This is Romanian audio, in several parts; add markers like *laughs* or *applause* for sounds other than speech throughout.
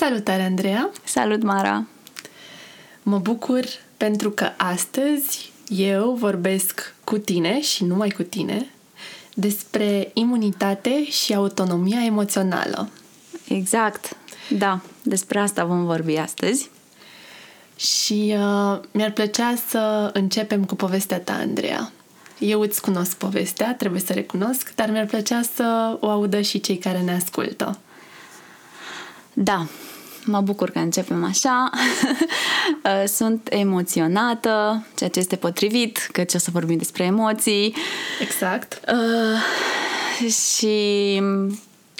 Salutare, Andreea! Salut, Mara! Mă bucur pentru că astăzi eu vorbesc cu tine și numai cu tine despre imunitate și autonomia emoțională. Exact, da, despre asta vom vorbi astăzi. Și uh, mi-ar plăcea să începem cu povestea ta, Andreea. Eu îți cunosc povestea, trebuie să recunosc, dar mi-ar plăcea să o audă și cei care ne ascultă. Da, mă bucur că începem așa. Uh, *laughs* sunt emoționată, ceea ce este potrivit, că ce o să vorbim despre emoții. Exact. Uh, și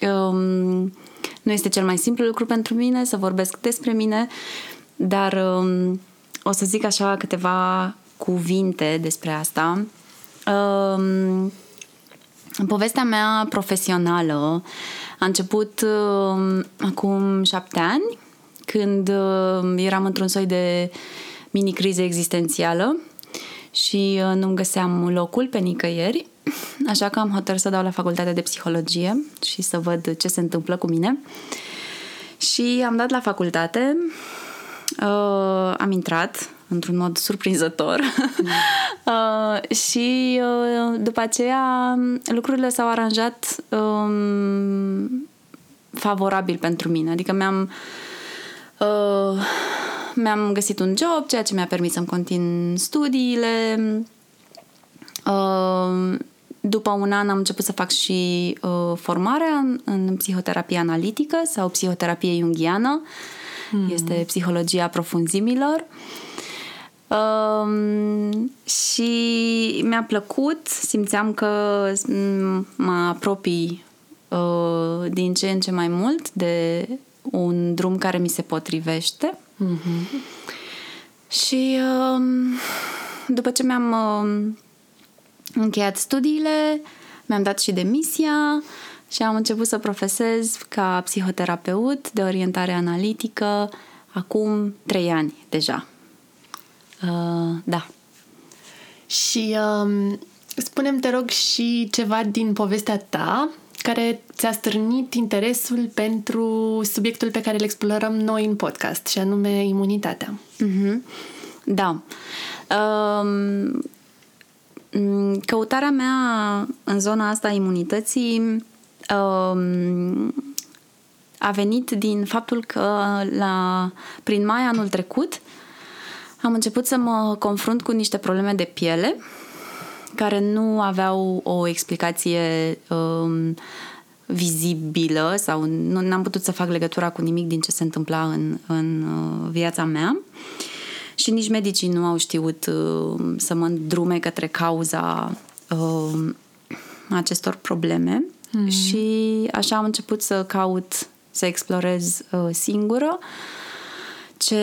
um, nu este cel mai simplu lucru pentru mine să vorbesc despre mine, dar um, o să zic așa câteva cuvinte despre asta. Um, povestea mea profesională a început uh, acum șapte ani, când uh, eram într-un soi de mini-criză existențială și uh, nu-mi găseam locul pe nicăieri, *laughs* așa că am hotărât să dau la facultatea de psihologie și să văd ce se întâmplă cu mine. Și am dat la facultate, uh, am intrat într-un mod surprinzător mm. *laughs* uh, și uh, după aceea lucrurile s-au aranjat um, favorabil pentru mine. Adică mi-am uh, mi-am găsit un job, ceea ce mi-a permis să-mi continui studiile. Uh, după un an am început să fac și uh, formarea în, în psihoterapie analitică sau psihoterapie jungiană. Mm. Este psihologia profunzimilor. Um, și mi-a plăcut, simțeam că mă apropii uh, din ce în ce mai mult de un drum care mi se potrivește. Mm-hmm. Și uh, după ce mi-am uh, încheiat studiile, mi-am dat și demisia și am început să profesez ca psihoterapeut de orientare analitică acum trei ani deja. Uh, da. Și uh, spunem te rog, și ceva din povestea ta care ți-a stârnit interesul pentru subiectul pe care îl explorăm noi în podcast, și anume imunitatea. Mm-hmm. Da. Um, căutarea mea în zona asta a imunității um, a venit din faptul că la, prin mai anul trecut am început să mă confrunt cu niște probleme de piele care nu aveau o explicație um, vizibilă sau nu n-am putut să fac legătura cu nimic din ce se întâmpla în, în uh, viața mea și nici medicii nu au știut uh, să mă îndrume către cauza uh, acestor probleme mm-hmm. și așa am început să caut să explorez uh, singură ce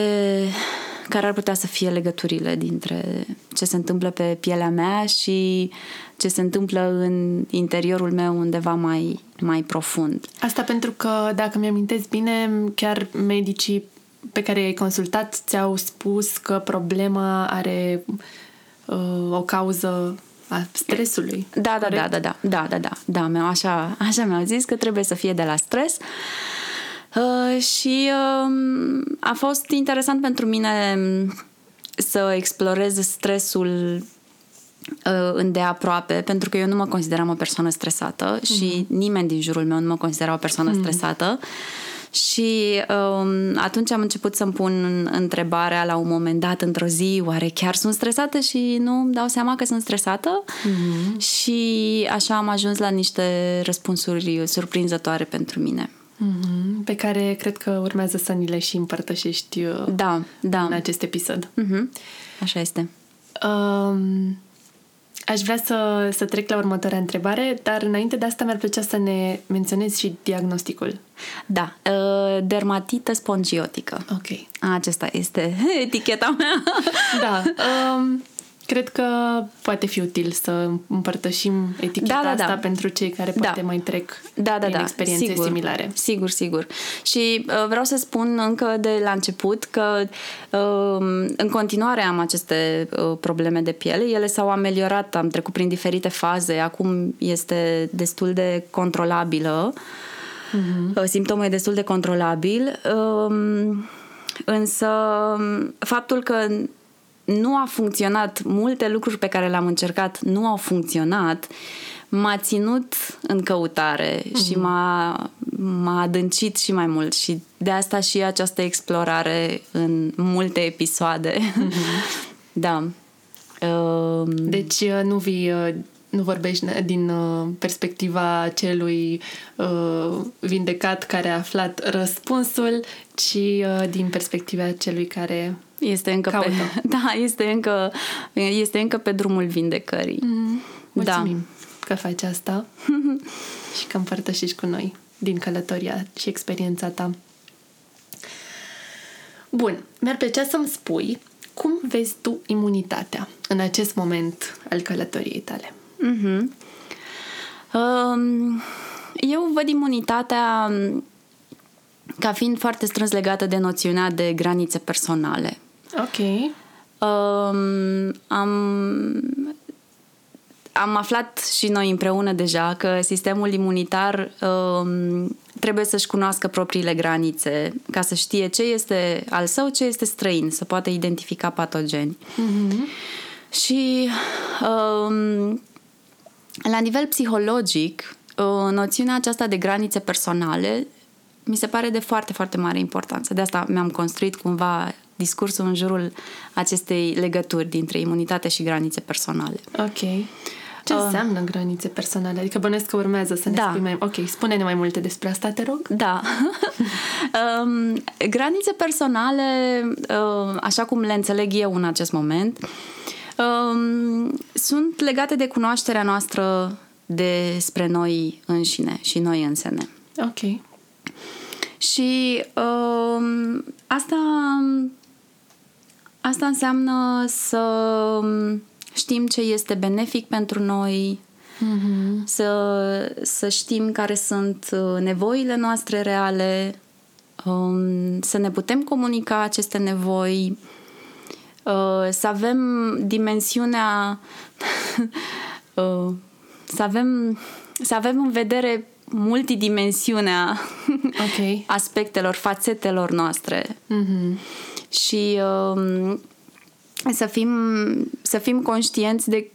care ar putea să fie legăturile dintre ce se întâmplă pe pielea mea și ce se întâmplă în interiorul meu undeva mai, mai profund. Asta pentru că, dacă mi-amintesc bine, chiar medicii pe care i-ai consultat ți-au spus că problema are uh, o cauză a stresului. Da, da, da corect? da, da, da, da, da, da, da, așa, așa mi-au zis că trebuie să fie de la stres. Uh, Uh, și uh, a fost interesant pentru mine să explorez stresul uh, îndeaproape, pentru că eu nu mă consideram o persoană stresată mm-hmm. și nimeni din jurul meu nu mă considera o persoană mm-hmm. stresată. Și um, atunci am început să-mi pun întrebarea la un moment dat, într-o zi, oare chiar sunt stresată și nu îmi dau seama că sunt stresată? Mm-hmm. Și așa am ajuns la niște răspunsuri surprinzătoare pentru mine. Mm-hmm. Pe care cred că urmează să ni le și împărtășești uh, da, da. în acest episod. Mm-hmm. Așa este. Um, aș vrea să, să trec la următoarea întrebare, dar înainte de asta mi-ar plăcea să ne menționezi și diagnosticul. Da, uh, dermatită spongiotică. Ok. Acesta este *laughs* eticheta mea. Da. Um, Cred că poate fi util să împărtășim eticheta Da, da, da. asta pentru cei care Da. poate mai trec Da, da, prin da. experiențe sigur, similare. Sigur, sigur. Și uh, vreau să spun încă de la început că uh, în continuare am aceste uh, probleme de piele. Ele s-au ameliorat, am trecut prin diferite faze. Acum este destul de controlabilă. Uh, Simptomul e destul de controlabil. Uh, însă faptul că nu a funcționat, multe lucruri pe care le-am încercat nu au funcționat, m-a ținut în căutare mm-hmm. și m-a, m-a adâncit și mai mult și de asta și această explorare în multe episoade. Mm-hmm. *laughs* da. Uh, Deci uh, nu vii uh, nu vorbești din uh, perspectiva celui uh, vindecat care a aflat răspunsul, ci uh, din perspectiva celui care este încă Caută. pe, *laughs* da, este încă, este încă pe drumul vindecării. Mm, mulțumim Da. că faci asta *laughs* și că împărtășești cu noi din călătoria și experiența ta. Bun, mi-ar plăcea să-mi spui cum vezi tu imunitatea în acest moment al călătoriei tale. Mhm. Um, Eu văd imunitatea um, ca fiind foarte strâns legată de noțiunea de granițe personale. Ok. Um, am, am aflat și noi împreună deja că sistemul imunitar um, trebuie să-și cunoască propriile granițe ca să știe ce este al său, ce este străin, să poată identifica patogeni. Și um, la nivel psihologic, uh, noțiunea aceasta de granițe personale mi se pare de foarte, foarte mare importanță. De asta mi-am construit cumva discursul în jurul acestei legături dintre imunitate și granițe personale. Ok. Ce înseamnă granițe personale? Adică bănesc că urmează să ne Da. spui mai... Ok, spune-ne mai multe despre asta, te rog. Da. *laughs* um, granițe personale, uh, așa cum le înțeleg eu în acest moment, um, sunt legate de cunoașterea noastră despre noi înșine și noi însene. Ok. Și um, asta, asta înseamnă să știm ce este benefic pentru noi, Mm-hmm. să, să știm care sunt uh, nevoile noastre reale, um, să ne putem comunica aceste nevoi, uh, să avem dimensiunea, *laughs* uh, să avem, să avem în vedere multidimensiunea Ok. *laughs* aspectelor, fațetelor noastre Mm-hmm. și um, să, fim, să fim conștienți de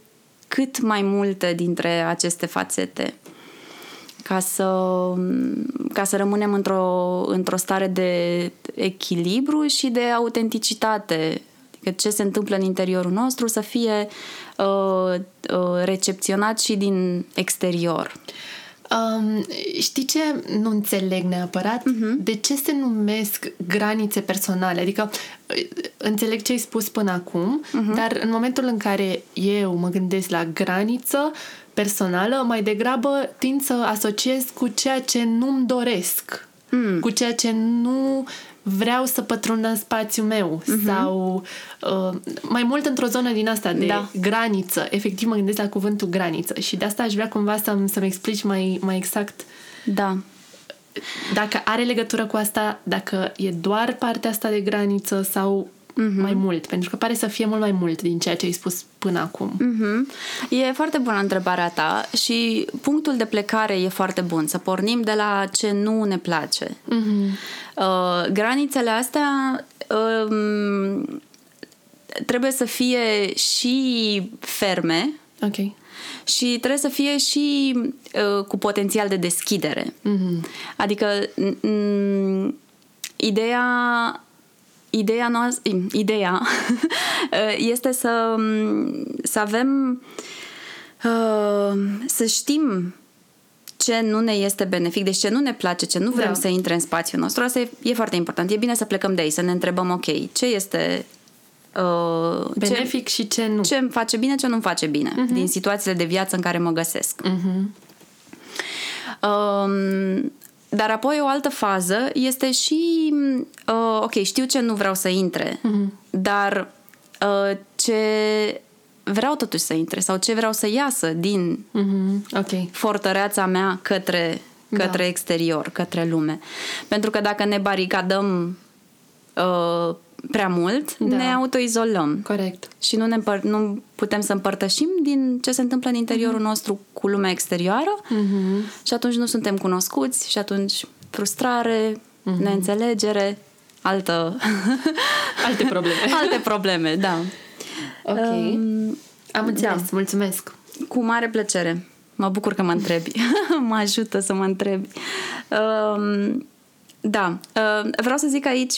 cât mai multe dintre aceste fațete ca să, ca să rămânem într-o, într-o stare de echilibru și de autenticitate. Adică ce se întâmplă în interiorul nostru să fie uh, uh, recepționat și din exterior. Um, știi ce nu înțeleg neapărat? Uh-huh. De ce se numesc granițe personale? Adică uh, înțeleg ce ai spus până acum, uh-huh. dar în momentul în care eu mă gândesc la graniță personală, mai degrabă tind să asociez cu ceea ce nu-mi doresc, mm. cu ceea ce nu vreau să pătrundă în spațiul meu uh-huh. sau uh, mai mult într-o zonă din asta de Da. graniță. Efectiv mă gândesc la cuvântul graniță și de asta aș vrea cumva să-mi, să-mi explici mai, mai exact Da. dacă are legătură cu asta, dacă e doar partea asta de graniță sau Mhm. Mm-hmm. mai mult, pentru că pare să fie mult mai mult din ceea ce ai spus până acum. Mhm. E foarte bună întrebarea ta și punctul de plecare e foarte bun. Să pornim de la ce nu ne place. Mm-hmm. Uh, granițele astea um, trebuie să fie și ferme Ok. și trebuie să fie și uh, cu potențial de deschidere. Mm-hmm. Adică n- n- ideea ideea noastră ideea *laughs* este să să avem uh, să știm ce nu ne este benefic, deci ce nu ne place, ce nu vrem Da. să intre în spațiul nostru, asta e, e foarte important. E bine să plecăm de aici, să ne întrebăm, ok, ce este uh, Benefic ce, și ce nu. ce îmi face bine, ce nu-mi face bine uh-huh. din situațiile de viață în care mă găsesc. Uh-huh. Um, dar apoi o altă fază este și, uh, ok, știu ce nu vreau să intre, uh-huh. dar uh, ce vreau totuși să intre sau ce vreau să iasă din uh-huh. okay. fortăreața mea către, către da. exterior, către lume. Pentru că dacă ne baricadăm uh, prea mult, da. ne autoizolăm. Corect. Și nu, ne împăr- nu putem să împărtășim din ce se întâmplă în interiorul uh-huh. nostru cu lumea exterioară uh-huh. și atunci nu suntem cunoscuți și atunci frustrare, uh-huh. neînțelegere, altă... *laughs* Alte probleme. *laughs* Alte probleme, da. Ok. Um, Am înțeles, da. mulțumesc. Cu mare plăcere. Mă bucur că mă întrebi. *laughs* mă ajută să mă întrebi. Um, da. Uh, vreau să zic aici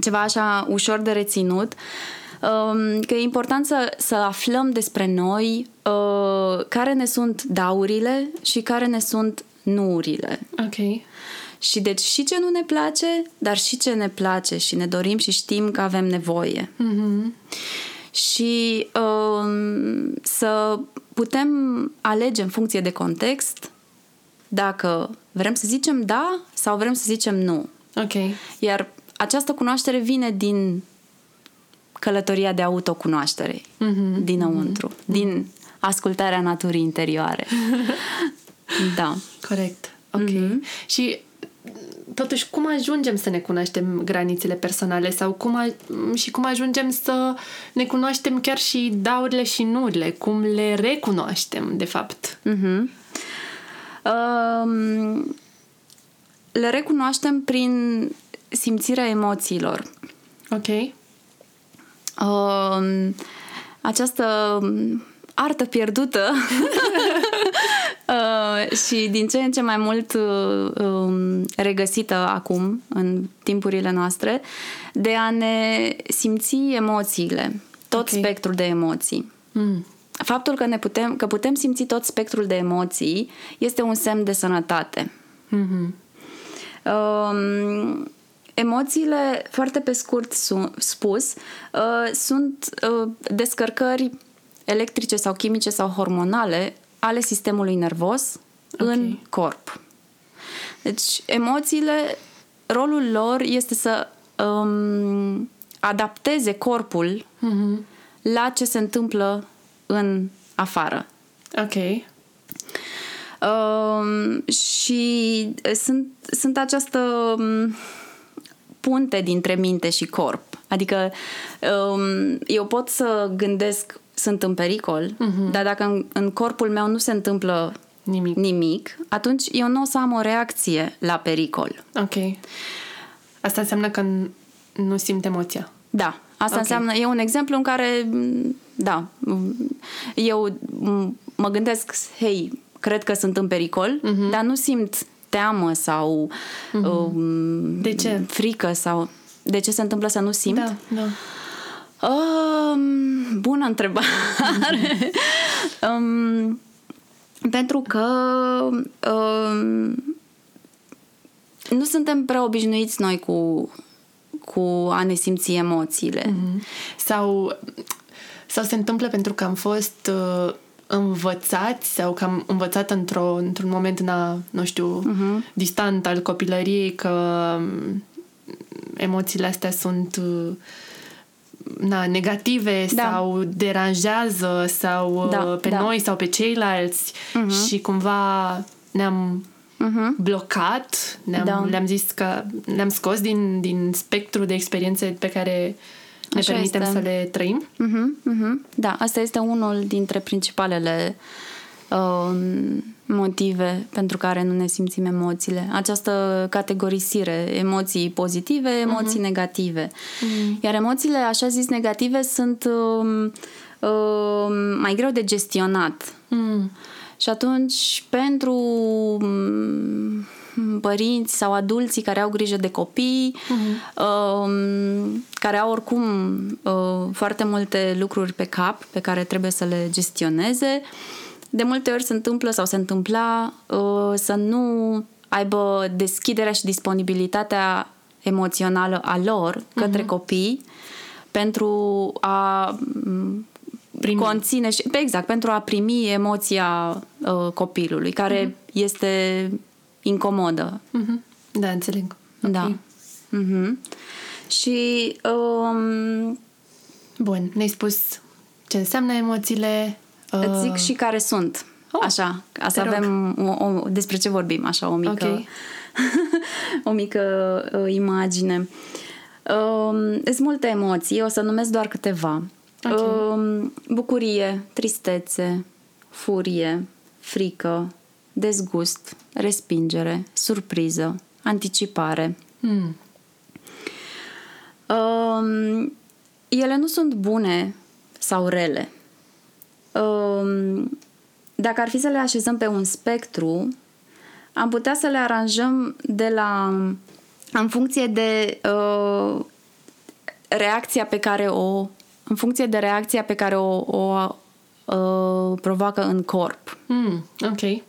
ceva așa ușor de reținut, um, că e important să, să aflăm despre noi uh, care ne sunt daurile și care ne sunt nuurile. Ok. Și deci și ce nu ne place, dar și ce ne place și ne dorim și știm că avem nevoie. Mm-hmm. Și um, să putem alege în funcție de context dacă vrem să zicem da sau vrem să zicem nu. Ok. Iar această cunoaștere vine din călătoria de autocunoaștere, mm-hmm. dinăuntru, mm-hmm. din ascultarea naturii interioare. *laughs* da. Corect. Ok. Mm-hmm. Și totuși, cum ajungem să ne cunoaștem granițele personale sau cum a, și cum ajungem să ne cunoaștem chiar și daurile și nurile, cum le recunoaștem, de fapt? Mm-hmm. Um, le recunoaștem prin simțirea emoțiilor. Ok. Uh, această artă pierdută *laughs* uh, și din ce în ce mai mult uh, um, regăsită acum, în timpurile noastre, de a ne simți emoțiile, tot okay. spectrul de emoții. Mm. Faptul că, ne putem, că putem simți tot spectrul de emoții este un semn de sănătate. Mm-hmm. Uh, Emoțiile, foarte pe scurt spus, uh, sunt uh, descărcări electrice sau chimice sau hormonale ale sistemului nervos okay. în corp. Deci, emoțiile, rolul lor este să um, adapteze corpul mm-hmm. la ce se întâmplă în afară. Ok. Um, și sunt, sunt această um, punte dintre minte și corp. Adică um, eu pot să gândesc sunt în pericol, uh-huh. dar dacă în, în corpul meu nu se întâmplă nimic. nimic, atunci eu nu o să am o reacție la pericol. Ok. Asta înseamnă că nu simt emoția. Da. Asta okay. înseamnă, e un exemplu în care, da, eu mă gândesc, hei, cred că sunt în pericol, uh-huh. dar nu simt teamă sau mm-hmm. um, de ce? frică sau de ce se întâmplă să nu simt? Da, da. Um, bună întrebare. *laughs* um, pentru că um, nu suntem prea obișnuiți noi cu, cu a ne simți emoțiile. Mm-hmm. Sau, sau se întâmplă pentru că am fost uh, învățați sau că am învățat într-o, într-un moment, na, nu știu, uh-huh. distant al copilăriei că um, emoțiile astea sunt na, negative da. sau deranjează sau da, pe da. noi sau pe ceilalți uh-huh. și cumva ne-am uh-huh. blocat, ne-am, da. le-am zis că ne-am scos din, din spectru de experiențe pe care ne Așa permitem este. să le trăim? Uh-huh, uh-huh. Da, asta este unul dintre principalele uh, motive pentru care nu ne simțim emoțiile. Această categorisire, emoții pozitive, emoții uh-huh. negative. Uh-huh. Iar emoțiile, așa zis, negative sunt uh, uh, mai greu de gestionat. Uh-huh. Și atunci, pentru părinți sau adulții care au grijă de copii, uh-huh. uh, care au oricum uh, foarte multe lucruri pe cap pe care trebuie să le gestioneze. De multe ori se întâmplă sau se întâmpla uh, să nu aibă deschiderea și disponibilitatea emoțională a lor către uh-huh. copii pentru a m, Primi. conține și exact, pentru a primi emoția uh, copilului care este incomodă. Mhm. Da, înțeleg. Da. Ok. Mhm. Și um, Bun, ne-ai spus ce înseamnă emoțiile. îți uh, zic și care sunt. Oh, așa, ca să te rog. avem o, o, despre ce vorbim, așa, o mică, Ok. *laughs* o mică uh, imagine. Um, sunt multe emoții, o să numesc doar câteva. Ok. Um, bucurie, tristețe, furie, frică, dezgust, respingere, surpriză, anticipare. Hmm. Um, ele nu sunt bune sau rele. Um, dacă ar fi să le așezăm pe un spectru, am putea să le aranjăm de la în funcție de uh, reacția pe care o în funcție de reacția pe care o, o uh, provoacă în corp. Hmm. Ok.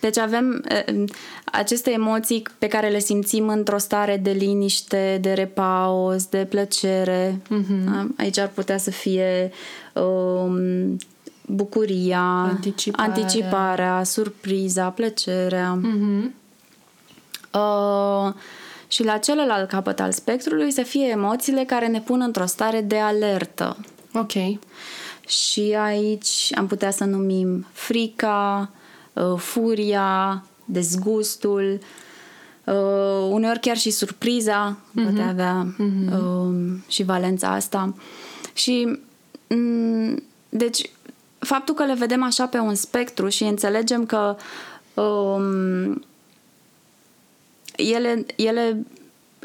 Deci avem uh, aceste emoții pe care le simțim într-o stare de liniște, de repaus, de plăcere. Da? Aici ar putea să fie um, bucuria, Anticiparea. anticiparea, surpriza, plăcerea. Mhm. Uh, și la celălalt capăt al spectrului să fie emoțiile care ne pun într-o stare de alertă. Ok. Și aici am putea să numim frica, uh, furia, dezgustul, uh, uneori chiar și surpriza mm-hmm. poate avea mm-hmm. și valența asta. Și mm, deci faptul că le vedem așa pe un spectru și înțelegem că um, ele, ele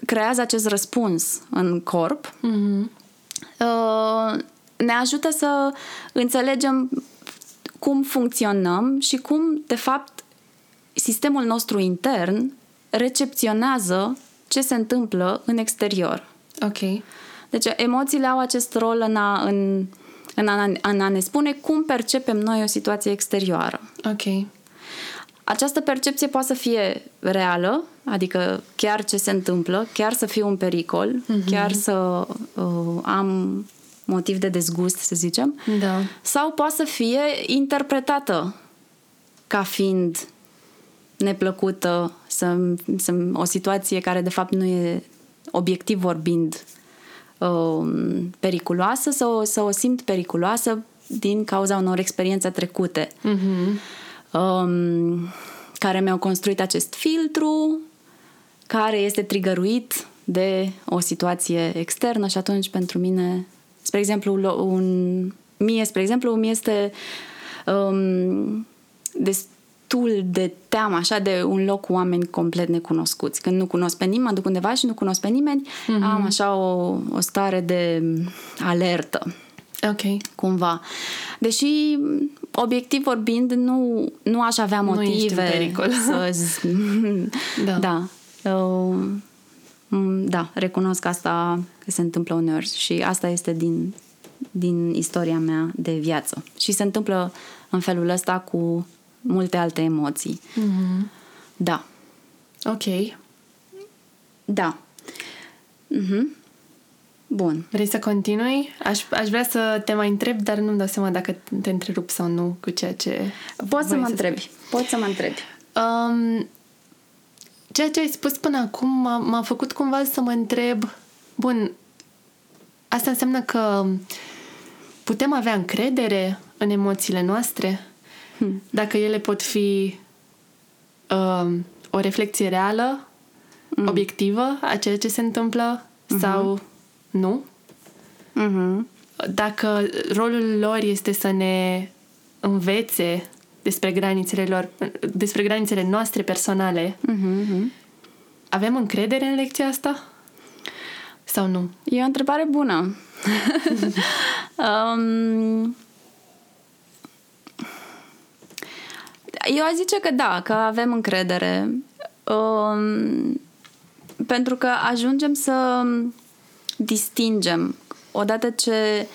creează acest răspuns în corp, Mhm. uh, ne ajută să înțelegem cum funcționăm și cum, de fapt, sistemul nostru intern recepționează ce se întâmplă în exterior. Ok. Deci emoțiile au acest rol în a, în, în, a, în a ne spune cum percepem noi o situație exterioară. Ok. Această percepție poate să fie reală, adică chiar ce se întâmplă, chiar să fie un pericol, mm-hmm. chiar să uh, am motiv de dezgust, să zicem, Da. sau poate să fie interpretată ca fiind neplăcută, să, să, o situație care de fapt nu e obiectiv vorbind uh, periculoasă, să o, să o simt periculoasă din cauza unor experiențe trecute Mhm. um, care mi-au construit acest filtru, care este trigăruit de o situație externă și atunci pentru mine, spre exemplu, lo- un, mie, spre exemplu, mi este um, destul de teamă așa de un loc cu oameni complet necunoscuți. Când nu cunosc pe nimeni, mă duc undeva și nu cunosc pe nimeni, mm-hmm. am așa o, o stare de alertă Ok. cumva. Deși, obiectiv vorbind, nu, nu aș avea Nu ești motive în pericol. să... z- *laughs* Da. da. Uh, mm, da, recunosc asta că se întâmplă uneori și asta este din, din istoria mea de viață. Și se întâmplă în felul ăsta cu multe alte emoții. Mhm. Da. Ok. Da. Mhm. Bun. Vrei să continui? Aș, aș vrea să te mai întreb, dar nu-mi dau seama dacă te întrerup sau nu cu ceea ce... Poți să vrei mă întrebi. Poți să mă întrebi. Um, ceea ce ai spus până acum m-a, m-a făcut cumva să mă întreb, bun, asta înseamnă că putem avea încredere în emoțiile noastre? Hmm. Dacă ele pot fi um, o reflexie reală, Mm. obiectivă a ceea ce se întâmplă sau nu? Mhm. Dacă rolul lor este să ne învețe despre granițele lor, despre granițele noastre personale, Mhm. avem încredere în lecția asta? Sau nu? E o întrebare bună. *laughs* um, eu aș zice că da, că avem încredere. Um, pentru că ajungem să distingem odată ce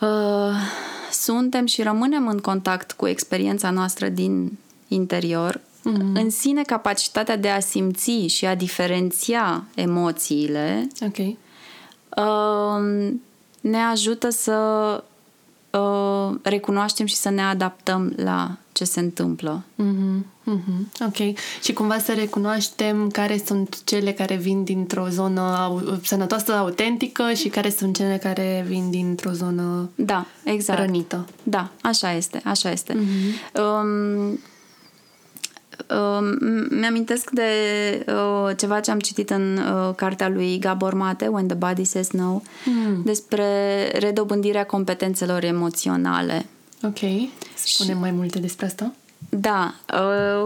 uh, suntem și rămânem în contact cu experiența noastră din interior, mm-hmm. în sine capacitatea de a simți și a diferenția emoțiile Ok. uh, ne ajută să uh, recunoaștem și să ne adaptăm la ce se întâmplă. Mm-hmm, mm-hmm, ok. Și cumva să recunoaștem care sunt cele care vin dintr-o zonă au- sănătoasă, autentică și care sunt cele care vin dintr-o zonă Da, exact. rănită. Da, așa este, așa este. Mm-hmm. Um, um, mi-amintesc de uh, ceva ce am citit în uh, cartea lui Gabor Mate, When the Body Says No, mm. despre redobândirea competențelor emoționale. Ok. Spune mai multe despre asta. Da,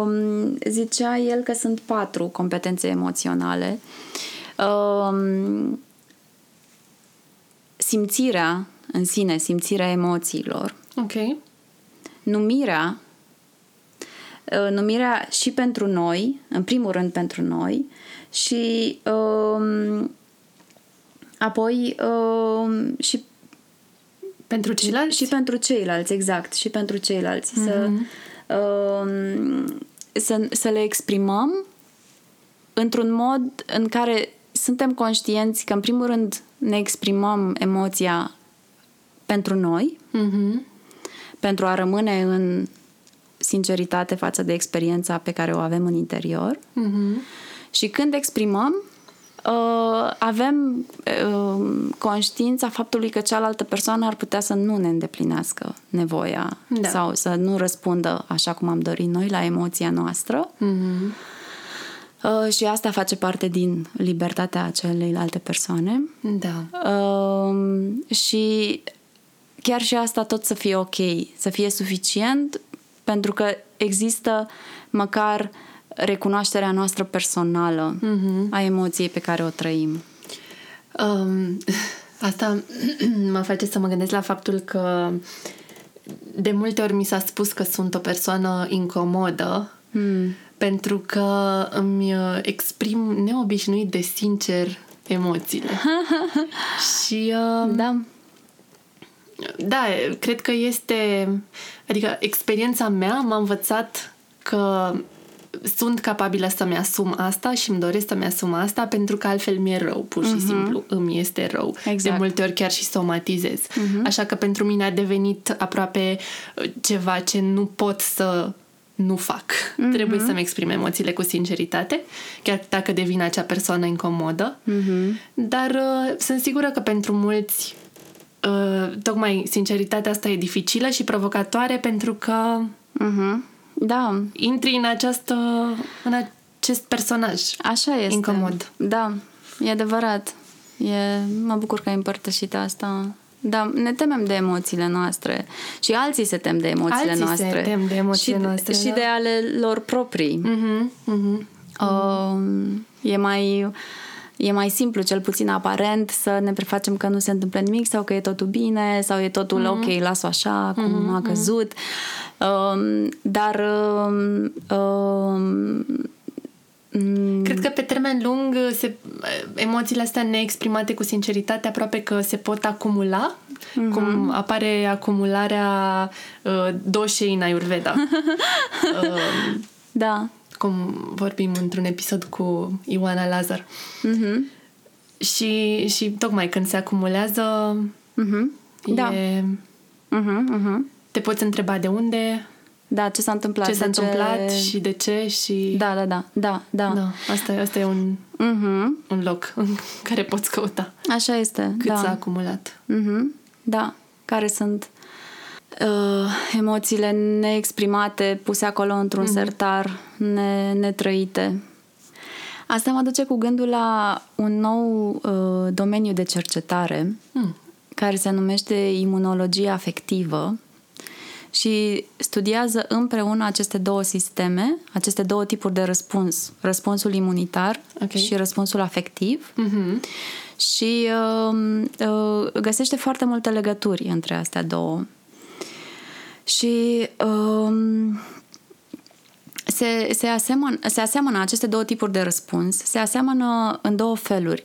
um, zicea el că sunt patru competențe emoționale. Um, simțirea în sine, simțirea emoțiilor, Ok. numirea, uh, numirea și pentru noi, în primul rând pentru noi, și um, apoi um, și Pentru ceilalți? și pentru ceilalți, exact, și pentru ceilalți. Mm-hmm. Să, um, să, să le exprimăm într-un mod în care suntem conștienți că, în primul rând, ne exprimăm emoția pentru noi, Mhm. pentru a rămâne în sinceritate față de experiența pe care o avem în interior. Mhm. Și când exprimăm, uh, avem uh, conștiința faptului că cealaltă persoană ar putea să nu ne îndeplinească nevoia Da. sau să nu răspundă așa cum am dorit noi la emoția noastră. Mhm. Uh, și asta face parte din libertatea celeilalte persoane. Da. Uh, și chiar și asta tot să fie ok, să fie suficient, pentru că există măcar recunoașterea noastră personală Mhm. a emoției pe care o trăim. Um, asta *clears throat* mă face să mă gândesc la faptul că de multe ori mi s-a spus că sunt o persoană incomodă Hmm. pentru că îmi uh, exprim neobișnuit de sincer emoțiile. *laughs* Și uh, Da. Da, cred că este adică experiența mea m-a învățat că sunt capabilă să-mi asum asta și îmi doresc să-mi asum asta pentru că altfel mi-e rău, pur și simplu. Îmi este rău. Exact. De multe ori chiar și somatizez. Așa că pentru mine a devenit aproape uh, ceva ce nu pot să nu fac. Trebuie să-mi exprim emoțiile cu sinceritate, chiar dacă devin acea persoană incomodă. Dar uh, sunt sigură că pentru mulți uh, tocmai sinceritatea asta e dificilă și provocatoare pentru că Mhm. Da, intri în această în acest personaj. așa este. Incomod. Da, e adevărat. E, mă bucur că ai împărtășit asta. Da, ne temem de emoțiile noastre și alții se tem de emoțiile Alții se noastre. tem de emoțiile și, noastre, Și da. de ale lor proprii. Mhm, mhm. Um, e mai e mai simplu, cel puțin aparent, să ne prefacem că nu se întâmplă nimic sau că e totul bine sau e totul Mhm. ok, las-o așa, cum a căzut. Um, dar um, um, mm, Cred că pe termen lung se, emoțiile astea neexprimate cu sinceritate aproape că se pot acumula, Mhm. cum apare acumularea uh, doșei în Ayurveda. uh, *laughs* da. Cum vorbim într-un episod cu Ioana Lazar. Mhm. Și, și tocmai când se acumulează, Mhm. Da. e, Mhm, mhm. te poți întreba de unde, Da, ce s-a întâmplat? ce s-a de întâmplat și de ce și... Da, da, da, da, da. Da, asta, e- asta e un, Mhm. un loc în care poți căuta Așa este. cât da. s-a acumulat. Mhm. Da, care sunt uh, emoțiile neexprimate, puse acolo într-un sertar, ne, netrăite. Asta mă duce cu gândul la un nou uh, domeniu de cercetare Hmm. care se numește imunologie afectivă și studiază împreună aceste două sisteme, aceste două tipuri de răspuns, răspunsul imunitar Ok. și răspunsul afectiv Mhm. și uh, uh, găsește foarte multe legături între astea două. Și uh, se, se, asemăn, se aseamănă aceste două tipuri de răspuns, se aseamănă în două feluri.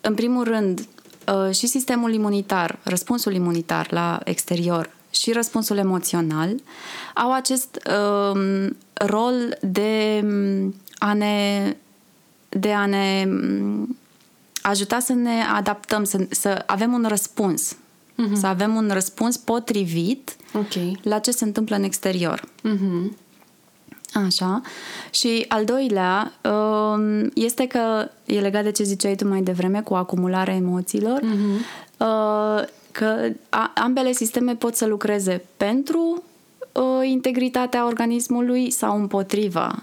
În primul rând, uh, și sistemul imunitar, răspunsul imunitar la exterior și răspunsul emoțional au acest uh, rol de a ne de a ne ajuta să ne adaptăm, să, să avem un răspuns. Uh-huh. Să avem un răspuns potrivit Ok. la ce se întâmplă în exterior. Mhm. Așa. Și al doilea um, este că e legat de ce ziceai tu mai devreme cu acumularea emoțiilor, uh, că a- ambele sisteme pot să lucreze pentru uh, integritatea organismului sau împotriva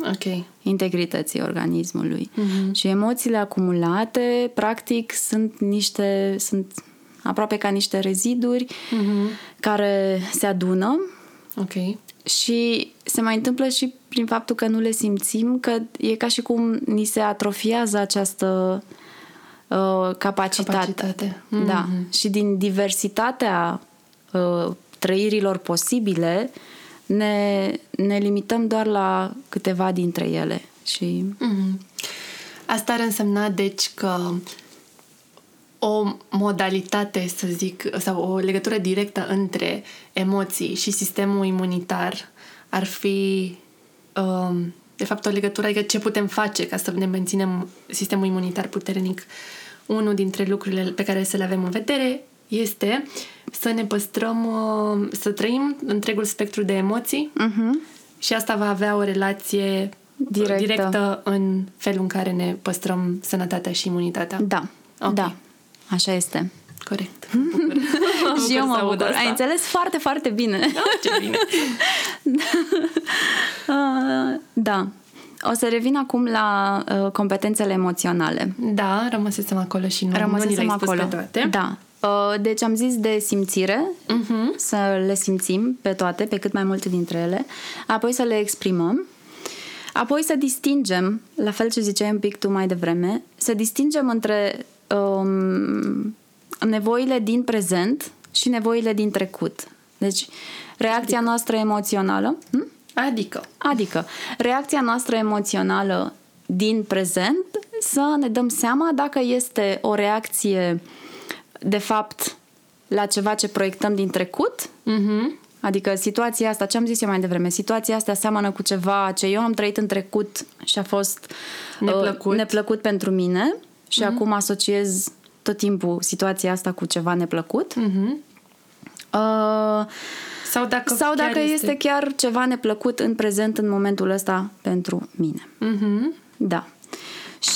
Ok. integrității organismului. Și emoțiile acumulate, practic, sunt niște, sunt aproape ca niște reziduri care se adună Ok. și se mai întâmplă și prin faptul că nu le simțim, că e ca și cum ni se atrofiază această uh, capacitate. Capacitate. Da. Și din diversitatea uh, trăirilor posibile, ne, ne limităm doar la câteva dintre ele. Și Mhm. Asta ar însemna, deci, că o modalitate, să zic, sau o legătură directă între emoții și sistemul imunitar ar fi, um, de fapt, o legătură, adică ce putem face ca să ne menținem sistemul imunitar puternic. Unul dintre lucrurile pe care să le avem în vedere este să ne păstrăm, uh, să trăim întregul spectru de emoții uh-huh. și asta va avea o relație Directă. directă în felul în care ne păstrăm sănătatea și imunitatea. da, Ok. da, așa este. Corect. *laughs* Mă bucur. Mă *laughs* și eu să mă aud bucur. asta. Ai înțeles foarte, foarte bine. Da, ce bine. Uh, *laughs* da. O să revin acum la uh, competențele emoționale. Da, rămăsesem acolo și nu, nu ni Rămăsesem le-ai spus acolo. pe toate. Da. Uh, Deci am zis de simțire, Mhm. să le simțim pe toate, pe cât mai multe dintre ele, apoi să le exprimăm, apoi să distingem, la fel ce ziceai un pic tu mai devreme, să distingem între um, nevoile din prezent și nevoile din trecut. Deci, reacția noastră emoțională... Hm? Adică, Adică, reacția noastră emoțională din prezent să ne dăm seama dacă este o reacție de fapt la ceva ce proiectăm din trecut, mhm, adică situația asta, ce am zis eu mai devreme, situația asta seamănă cu ceva ce eu am trăit în trecut și a fost Neplăcut. uh, neplăcut pentru mine și acum asociez tot timpul situația asta cu ceva neplăcut. mhm. Uh, Sau dacă, sau chiar dacă este chiar ceva neplăcut în prezent, în momentul ăsta, pentru mine. Mhm. Da.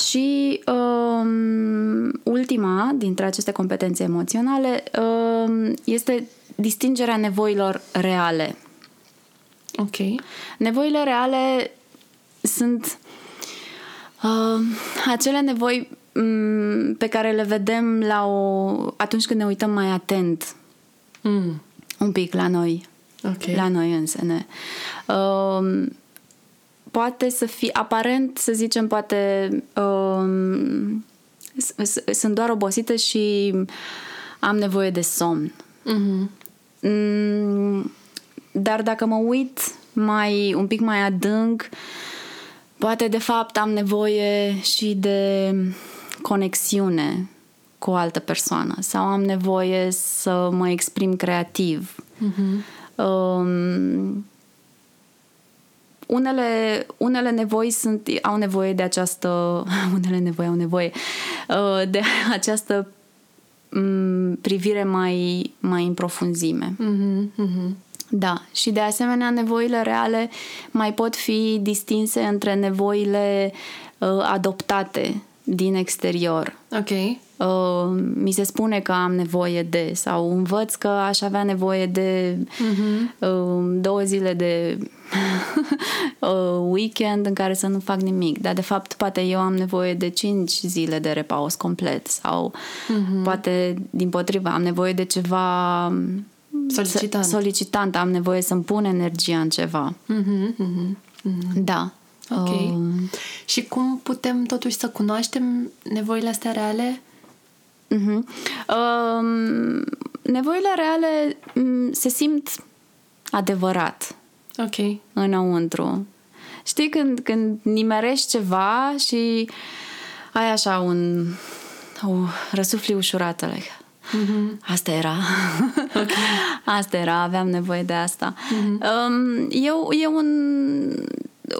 Și um, ultima dintre aceste competențe emoționale um, este distingerea nevoilor reale. Ok. Nevoile reale sunt uh, acele nevoi um, pe care le vedem la o, atunci când ne uităm mai atent Mm. un pic la noi Ok. la noi însene. Um, poate să fie aparent, să zicem, poate um, s- s- sunt doar obosită și am nevoie de somn. Mhm. Mm, dar dacă mă uit mai un pic mai adânc, poate de fapt am nevoie și de conexiune cu o altă persoană sau am nevoie să mă exprim creativ. Mhm. Um, unele, unele nevoi sunt, au nevoie de această *laughs* unele nevoi au nevoie uh, de *laughs* această um, privire mai, mai în profunzime. Mhm. Mhm. Da, și de asemenea nevoile reale mai pot fi distinse între nevoile uh, adoptate din exterior. Ok. Uh, mi se spune că am nevoie de sau învăț că aș avea nevoie de uh, două zile de *laughs* uh, weekend în care să nu fac nimic, dar de fapt poate eu am nevoie de cinci zile de repaus complet sau poate din potrivă am nevoie de ceva um, Solicitant. solicitant, am nevoie să-mi pun energia în ceva. Mhm. Mhm. Da. Ok. Um, Și cum putem totuși să cunoaștem nevoile astea reale? Mhm. Um, nevoile reale mm, se simt adevărat Ok. înăuntru. Știi când, când nimerești ceva și ai așa un o răsufli ușurată, like, Mhm. Asta era. *laughs* asta era, aveam nevoie de asta. Mhm. Um, e, e un,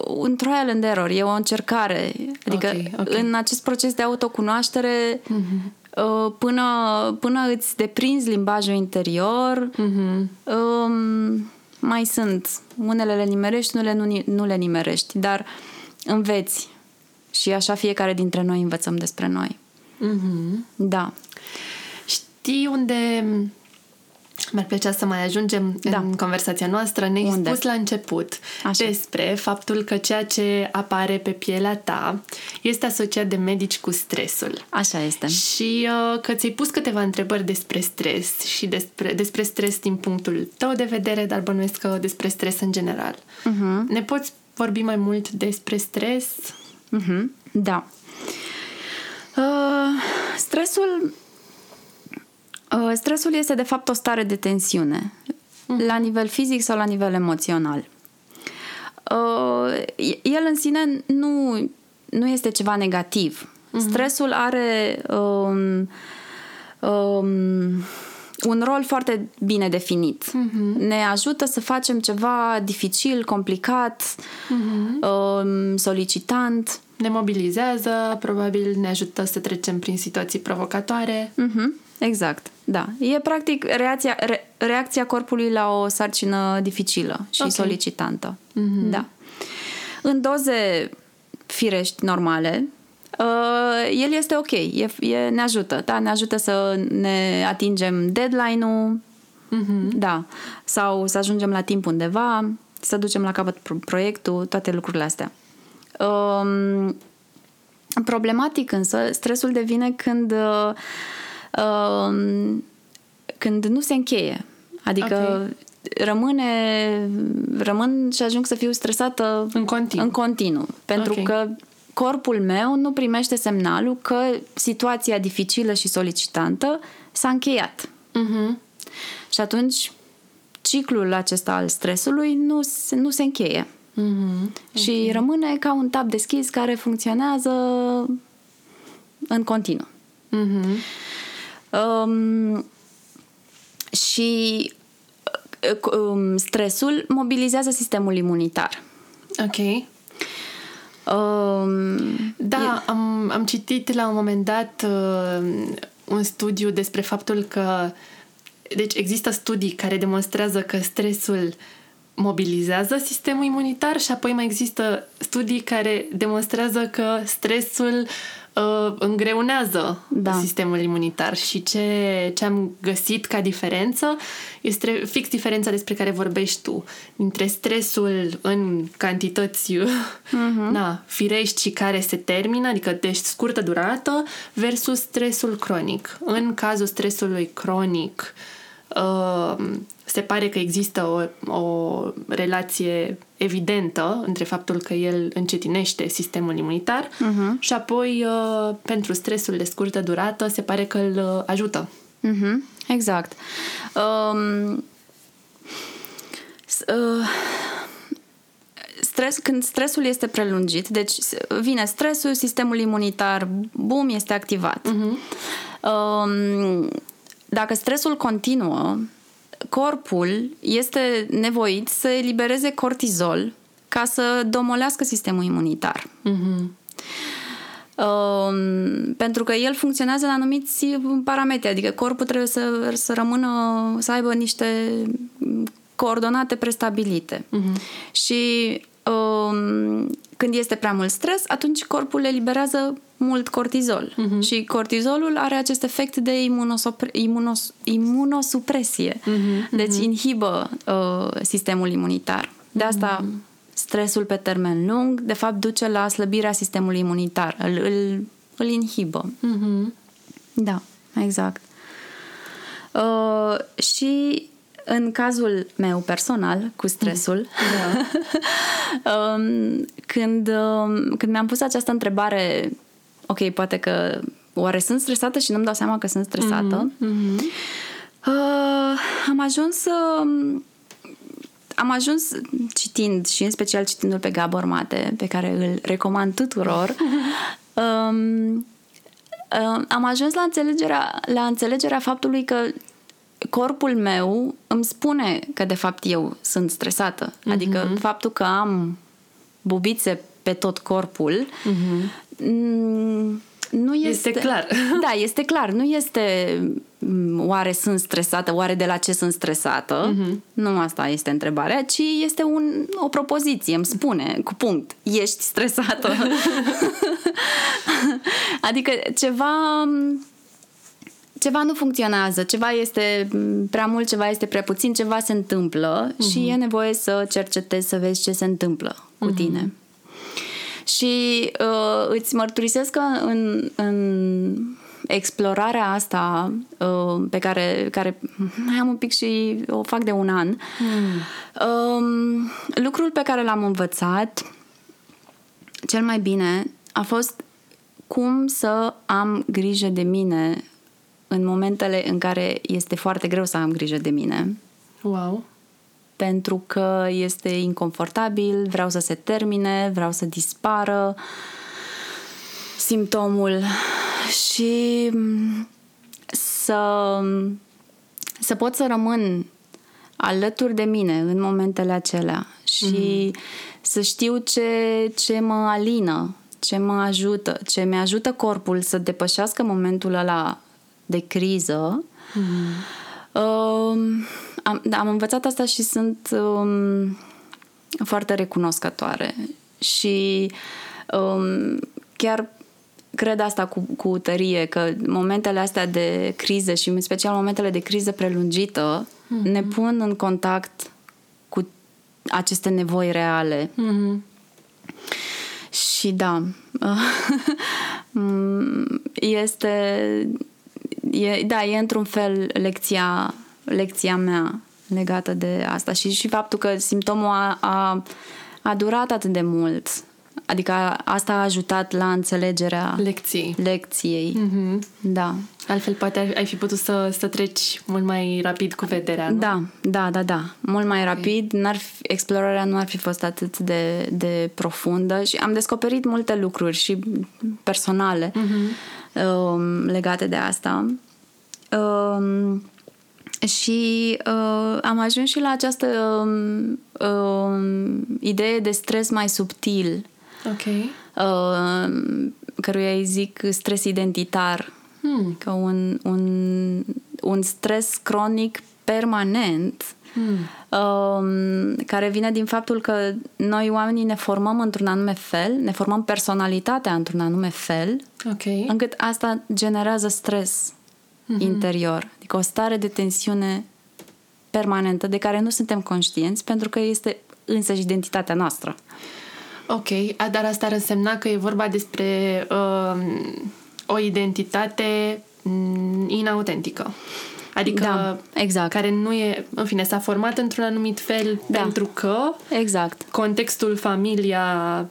un trial and error, e o încercare Adică Ok, ok. în acest proces de autocunoaștere, uh, până, până îți deprinzi limbajul interior, um, mai sunt. Unele le nimerești, unele nu, ni- nu le nimerești, dar înveți. Și așa fiecare dintre noi învățăm despre noi. Mhm. Da. Știi unde mi-ar plăcea să mai ajungem Da. în conversația noastră? Ne-ai Unde? spus la început Așa. despre faptul că ceea ce apare pe pielea ta este asociat de medici cu stresul. Așa este. Și uh, că ți-ai pus câteva întrebări despre stres și despre, despre stres din punctul tău de vedere, dar bănuiesc că despre stres în general. Mhm. Ne poți vorbi mai mult despre stres? Mhm, Da. Uh, stresul uh, stresul este de fapt o stare de tensiune la nivel fizic sau la nivel emoțional. Uh, el în sine nu, nu este ceva negativ. Stresul are um, um, un rol foarte bine definit. Ne ajută să facem ceva dificil, complicat, um, solicitant. Ne mobilizează, probabil ne ajută să trecem prin situații provocatoare. Mhm, exact, da. E practic reacția, re, reacția corpului la o sarcină dificilă și Ok. solicitantă. Da. În doze firești, normale, uh, el este ok, e, e, ne ajută, da? Ne ajută să ne atingem deadline-ul, da, sau să ajungem la timp undeva, să ducem la capăt pro- proiectul, toate lucrurile astea. Um, Problematic însă, stresul devine când, uh, um, când nu se încheie. Adică rămâne, rămân și ajung să fiu stresată În continuu. În continuu pentru Ok. că corpul meu nu primește semnalul că situația dificilă și solicitantă s-a încheiat. Mhm. Și atunci ciclul acesta al stresului nu se, nu se încheie. Mhm. Și rămâne ca un tab deschis care funcționează în continuu. Mhm. Um, și uh, um, stresul mobilizează sistemul imunitar. Ok. Um, Da, am, am citit la un moment dat uh, un studiu despre faptul că deci există studii care demonstrează că stresul mobilizează sistemul imunitar și apoi mai există studii care demonstrează că stresul uh, îngreunează Da. sistemul imunitar și ce, ce am găsit ca diferență este fix diferența despre care vorbești tu dintre stresul în cantități uh-huh. *laughs* na, firești și care se termină, adică de scurtă durată versus stresul cronic. În cazul stresului cronic uh, se pare că există o, o relație evidentă între faptul că el încetinește sistemul imunitar uh-huh. și apoi uh, pentru stresul de scurtă durată se pare că îl uh, ajută. Mhm, exact. Um, s- uh, stres, când stresul este prelungit, deci s- vine stresul, sistemul imunitar, bum, este activat. Um, dacă stresul continuă, corpul este nevoit să elibereze cortizol ca să domolească sistemul imunitar. Um, pentru că el funcționează la anumiți parametri, adică corpul trebuie să, să rămână, să aibă niște coordonate prestabilite. Și um, când este prea mult stres, atunci corpul eliberează mult cortizol. Și cortizolul are acest efect de imunosopre- imunos, imunosupresie. Deci inhibă uh, sistemul imunitar. De asta stresul pe termen lung, de fapt, duce la slăbirea sistemului imunitar. Îl, îl, îl inhibă. Da, exact. Uh, și în cazul meu personal, cu stresul, *laughs* um, când, um, când mi-am pus această întrebare, ok, poate că oare sunt stresată și nu-mi dau seama că sunt stresată, uh, am ajuns să... Am ajuns citind și în special citindu-l pe Gabor Mate, pe care îl recomand tuturor, *laughs* um, uh, am ajuns la înțelegerea, la înțelegerea faptului că corpul meu îmi spune că de fapt eu sunt stresată. Adică faptul că am bubițe pe tot corpul Mm, nu este, Este clar. *laughs* Da, este clar. Nu este mm, oare sunt stresată, oare de la ce sunt stresată. Mhm. Mm-hmm. Nu asta este întrebarea, ci este un, o propoziție, îmi spune cu punct. Ești stresată. *laughs* adică ceva ceva nu funcționează, ceva este mm, prea mult, ceva este prea puțin, ceva se întâmplă mm-hmm. și e nevoie să cercetezi, să vezi ce se întâmplă cu mm-hmm. tine. Și uh, îți mărturisesc că în, în explorarea asta uh, pe care, care mai am un pic și o fac de un an, mm. uh, lucrul pe care l-am învățat cel mai bine a fost cum să am grijă de mine în momentele în care este foarte greu să am grijă de mine. Wow. Pentru că este inconfortabil, vreau să se termine, vreau să dispară simptomul și să, să pot să rămân alături de mine în momentele acelea și mm-hmm. să știu ce, ce mă alină, ce mă ajută, ce mi ajută corpul să depășească momentul ăla de criză. Mm-hmm. Uh, am, da, am învățat asta și sunt um, foarte recunoscătoare și um, chiar cred asta cu, cu tărie, că momentele astea de criză și în special momentele de criză prelungită mm-hmm. ne pun în contact cu aceste nevoi reale. Mm-hmm. Și da, *laughs* este e, da, e într-un fel lecția, lecția mea legată de asta și, și faptul că simptomul a, a, a durat atât de mult. Adică asta a ajutat la înțelegerea Lecției. lecției. Mm-hmm. Da. Altfel poate ai, ai fi putut să, să treci mult mai rapid cu vederea, nu? Da, da, da, da. Mult mai rapid. N-ar fi, explorarea nu ar fi fost atât de, de profundă și am descoperit multe lucruri și personale mm-hmm. um, legate de asta. Um, și uh, am ajuns și la această um, um, idee de stres mai subtil. Ok. Uh, căruia îi zic stres identitar. Hmm. Că un, un, un stres cronic permanent Hmm. um, care vine din faptul că noi oamenii ne formăm într-un anume fel, ne formăm personalitatea într-un anume fel, Ok. încât asta generează stres Mhm. interior. Adică o stare de tensiune permanentă de care nu suntem conștienți pentru că este însăși identitatea noastră. Ok, a, dar asta ar însemna că e vorba despre um, o identitate mm, inautentică. Adică Da, exact. care nu e, în fine, s-a format într-un anumit fel Da. pentru că Exact. contextul, familia,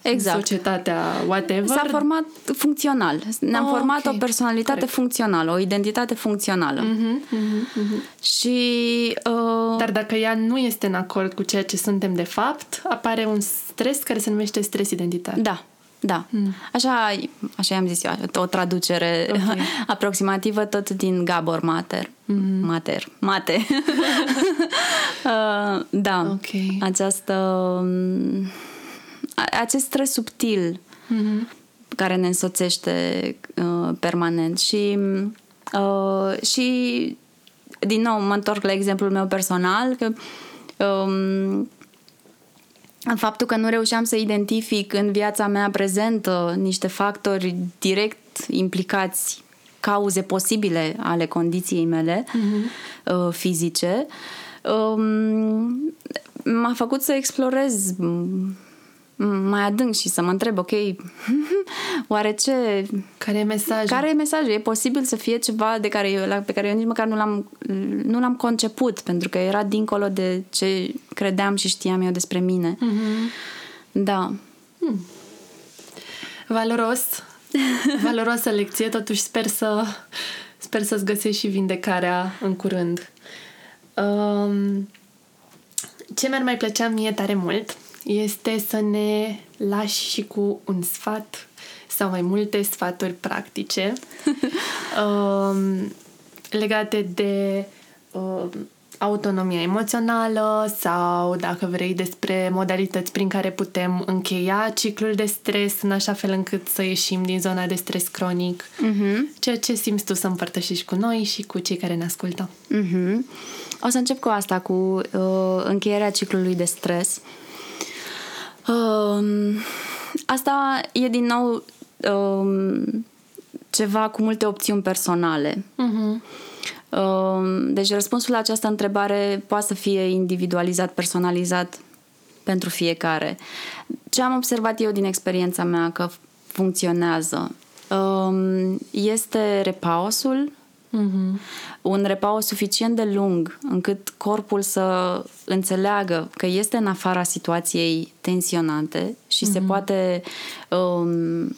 Exact. societatea, whatever. S-a format funcțional. Ne-am Oh, format ok. o personalitate Corect. funcțională, o identitate funcțională. Mhm, mhm, mhm. Și uh, Dar dacă ea nu este în acord cu ceea ce suntem de fapt, apare un stres care se numește stres identitar. Da, da. Hmm. Așa, așa i-am zis eu, o traducere Ok. *laughs* aproximativă tot din Gabor Mater. Mhm. Mater. Mate. *laughs* Uh, da. Ok. Această... um, a- Acest stres subtil Mhm. care ne însoțește uh, permanent și uh, și din nou mă întorc la exemplul meu personal că um, faptul că nu reușeam să identific în viața mea prezentă niște factori direct implicați cauze posibile ale condiției mele uh, fizice um, m-a făcut să explorez m- mai adânc și să mă întreb, ok, *laughs* oare ce... Care e mesajul? Care e mesajul? E posibil să fie ceva de care eu, la, pe care eu nici măcar nu l-am, nu l-am conceput, pentru că era dincolo de ce credeam și știam eu despre mine. Mhm. Da. Valoros. *laughs* Valoroasă lecție, totuși sper să sper să-ți găsești și vindecarea în curând. Um, ce mi-ar mai plăcea mie tare mult este să ne lași și cu un sfat sau mai multe sfaturi practice *laughs* um, legate de um, autonomia emoțională sau, dacă vrei, despre modalități prin care putem încheia ciclul de stres în așa fel încât să ieșim din zona de stres cronic. Mhm. Ceea ce simți tu să împărtășești cu noi și cu cei care ne ascultă. Mhm. O să încep cu asta, cu uh, încheierea ciclului de stres. Uh, asta e din nou uh, ceva cu multe opțiuni personale. Mhm. Uh, deci răspunsul la această întrebare poate să fie individualizat, personalizat pentru fiecare. Ce am observat eu din experiența mea că funcționează uh, este repausul, Mhm. un repaus suficient de lung încât corpul să înțeleagă că este în afara situației tensionante și se poate um,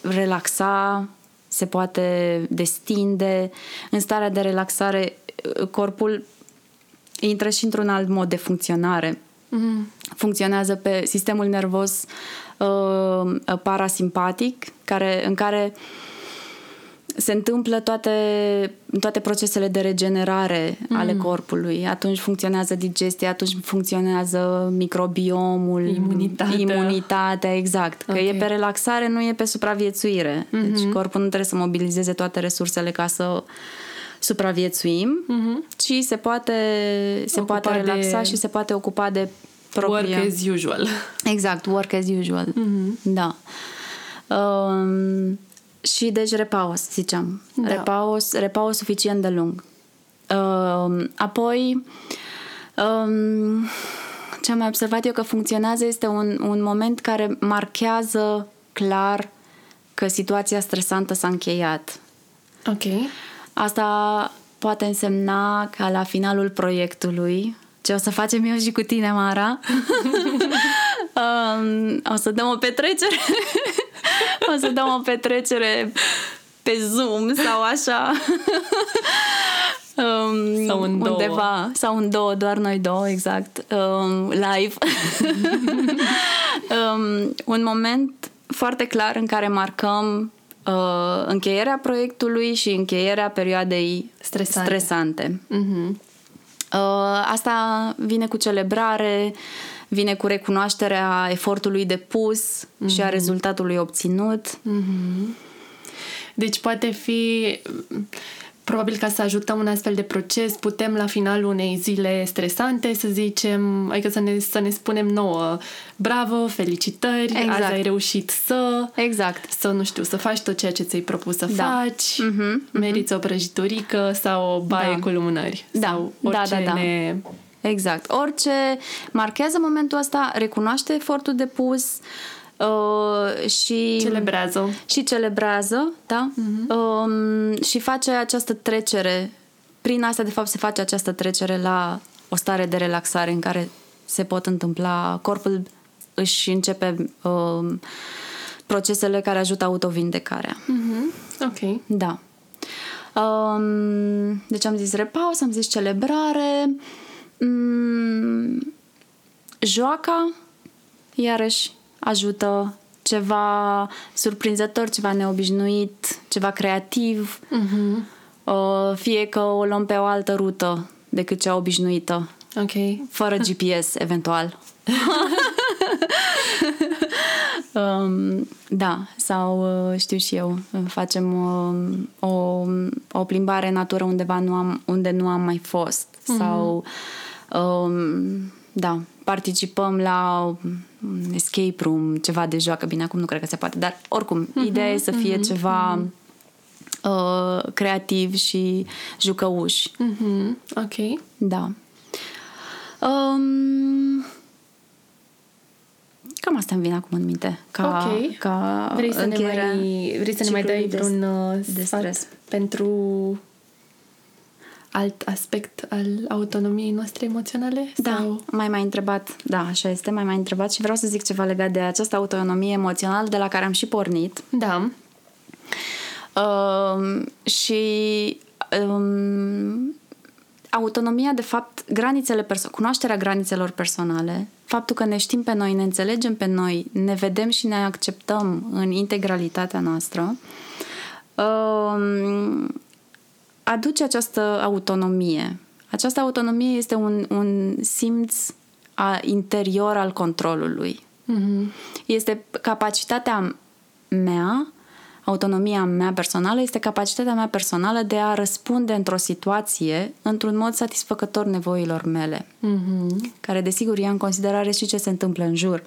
relaxa, se poate destinde. În starea de relaxare, uh, corpul intră și într-un alt mod de funcționare. Mhm. Funcționează pe sistemul nervos uh, parasimpatic, care, în care se întâmplă toate, toate procesele de regenerare mm. ale corpului. Atunci funcționează digestia, atunci funcționează microbiomul, Imunitatea. imunitatea exact. Că Ok. e pe relaxare, nu e pe supraviețuire. Mm-hmm. Deci corpul nu trebuie să mobilizeze toate resursele ca să supraviețuim, mm-hmm. ci se poate, se Ocupa poate relaxa de- și se poate ocupa de Work propria... as usual. Exact, work as usual. Mm-hmm. Da. Um, și deci repaus, ziceam. Da. Da. Repaus, repaus suficient de lung. Um, apoi, um, ce am mai observat eu că funcționează este un, un moment care marchează clar că situația stresantă s-a încheiat. Ok. Asta poate însemna ca la finalul proiectului, ce o să facem eu și cu tine, Mara, um, *laughs* o să dăm o petrecere, *laughs* o să dăm o petrecere pe Zoom sau așa. *laughs* Um, Sau în două. undeva, sau în două, doar noi două, exact, um, live. *laughs* um, un moment foarte clar în care marcăm uh, încheierea proiectului și încheierea perioadei Stresante. stresante. Mhm. Uh, asta vine cu celebrare, vine cu recunoașterea efortului depus mm-hmm. și a rezultatului obținut. Deci poate fi probabil ca să ajutăm un astfel de proces, putem la finalul unei zile stresante să zicem, adică să ne, să ne spunem nouă, bravo, felicitări, Exact. azi ai reușit să, Exact. să, nu știu, să faci tot ceea ce ți-ai propus să Da. faci, meriți o prăjiturică sau o baie Da. cu lumânări. Da. Sau Da, orice da, da. ne... Exact. Orice marchează momentul ăsta, recunoaște efortul depus uh, și... Celebrează. și celebrează, da? Mhm. Um, și face această trecere. Prin asta, de fapt, se face această trecere la o stare de relaxare în care se pot întâmpla, corpul își începe um, procesele care ajută autovindecarea. Mhm. Ok. Da. Um, deci am zis repaus, am zis celebrare, um, joaca, iarăși ajută ceva surprinzător, ceva neobișnuit, ceva creativ, Mhm. uh, fie că o luăm pe o altă rută decât cea obișnuită, Ok. fără *laughs* GPS, eventual. *laughs* um, da, sau uh, știu și eu, facem um, o, o plimbare în natură undeva nu am, unde nu am mai fost. Sau, um, da, participăm la un escape room, ceva de joacă. Bine, acum nu cred că se poate, dar oricum, ideea e să fie ceva uh, creativ și jucăuș. Mhm. Ok. Da. Um, cam asta îmi vine acum în minte. Ca, Ok. ca Vrei să ne încheierea mai, vrei să ne mai dai ciclului de- vreun uh, de sfat stres. pentru alt aspect al autonomiei noastre emoționale? Da, Sau... mai mai întrebat, da, așa este, mai mai întrebat și vreau să zic ceva legat de această autonomie emoțională de la care am și pornit. Da. Um, și um, autonomia, de fapt, granițele perso- cunoașterea granițelor personale, faptul că ne știm pe noi, ne înțelegem pe noi, ne vedem și ne acceptăm în integralitatea noastră, um, aduce această autonomie. Această autonomie este un, un simț a, interior al controlului. Mhm. Este capacitatea mea, autonomia mea personală, este capacitatea mea personală de a răspunde într-o situație într-un mod satisfăcător nevoilor mele, Mhm. care desigur ia în considerare și ce se întâmplă în jur.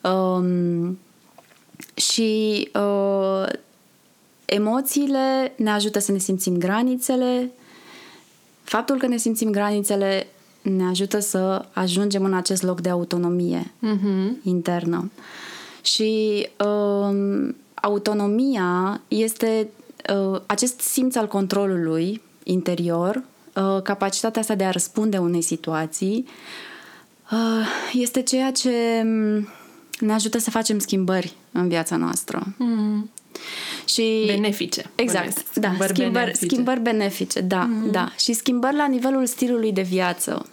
Um, și uh, emoțiile ne ajută să ne simțim granițele. Faptul că ne simțim granițele ne ajută să ajungem în acest loc de autonomie Mhm. internă. Și um, autonomia este uh, acest simț al controlului interior, uh, capacitatea asta de a răspunde unei situații, uh, este ceea ce um, ne ajută să facem schimbări în viața noastră. Mhm. Și Benefice. Exact, bănuiesc. da, Schimbări schimbări, benefice. schimbări benefice, da, mm-hmm. da. Și schimbări la nivelul stilului de viață.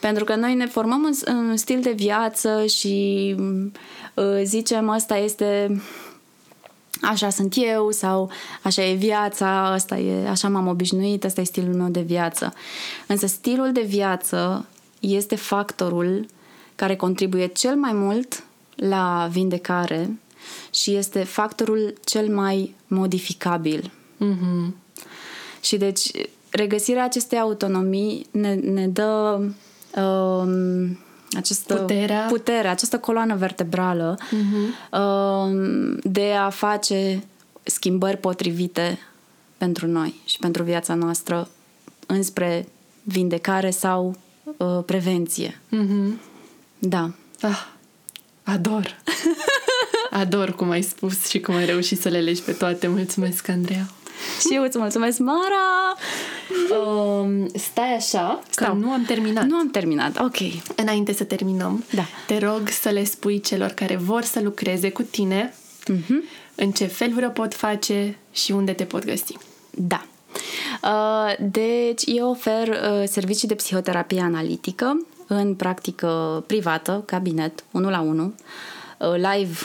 Pentru că noi ne formăm în, în stil de viață și uh, zicem asta este așa sunt eu sau așa e viața, asta e, așa m-am obișnuit, asta e stilul meu de viață. Însă stilul de viață este factorul care contribuie cel mai mult la vindecare și este factorul cel mai modificabil. Mhm. Și deci regăsirea acestei autonomii ne, ne dă um, această Puterea. putere, această coloană vertebrală Mhm. um, de a face schimbări potrivite pentru noi și pentru viața noastră înspre vindecare sau uh, prevenție. Mhm. Da. Ah, ador. *laughs* Ador cum ai spus și cum ai reușit să le legi pe toate. Mulțumesc, Andreea. Și eu îți mulțumesc, Mara! Um, stai așa, că Stau. nu am terminat. Nu am terminat, ok. Înainte să terminăm, Da. te rog să le spui celor care vor să lucreze cu tine Mhm. în ce feluri o pot face și unde te pot găsi. Da. Uh, Deci, eu ofer uh, servicii de psihoterapie analitică în practică privată, cabinet, 1 la 1, uh, live,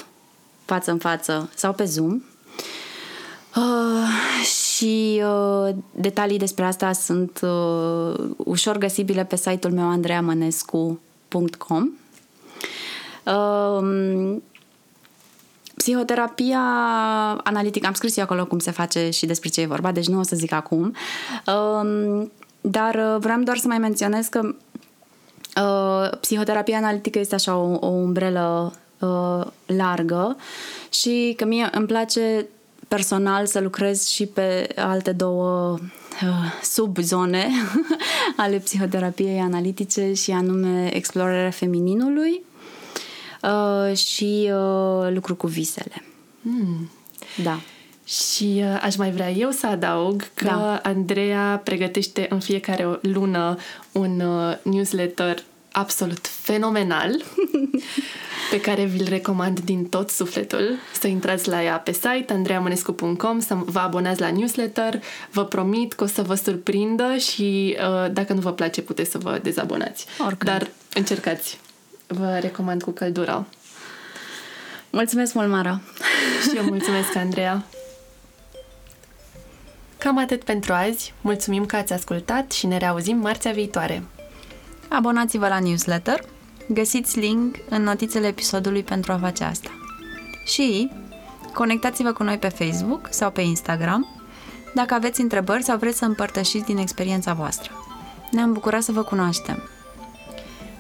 față în față sau pe Zoom. Uh, și uh, detalii despre asta sunt uh, ușor găsibile pe site-ul meu andreamănescu.com. Uh, Psihoterapia analitică, am scris eu acolo cum se face și despre ce e vorba, deci nu o să zic acum. Um, dar uh, vreau doar să mai menționez că uh, psihoterapia analitică este așa o, o umbrelă uh, largă și că mie îmi place personal să lucrez și pe alte două uh, subzone *laughs* ale psihoterapiei analitice și anume explorarea femininului uh, și uh, lucru cu visele. Mm. Da. Și uh, aș mai vrea eu să adaug că Da. Andreea pregătește în fiecare lună un uh, newsletter absolut fenomenal *laughs* pe care vi-l recomand din tot sufletul să intrați la ea pe site andreamănescu.com să vă abonați la newsletter vă promit că o să vă surprindă și uh, dacă nu vă place puteți să vă dezabonați Oricând. dar încercați vă recomand cu căldură Mulțumesc mult, Mara! și eu mulțumesc, Andreea. Cam atât pentru azi. Mulțumim că ați ascultat și ne reauzim marțea viitoare. Abonați-vă la newsletter, găsiți link în notițele episodului pentru a face asta. Și conectați-vă cu noi pe Facebook sau pe Instagram dacă aveți întrebări sau vreți să împărtășiți din experiența voastră. Ne-am bucurat să vă cunoaștem.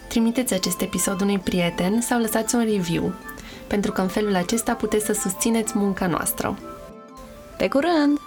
Trimiteți acest episod unui prieten sau lăsați un review, pentru că în felul acesta puteți să susțineți munca noastră. Pe curând!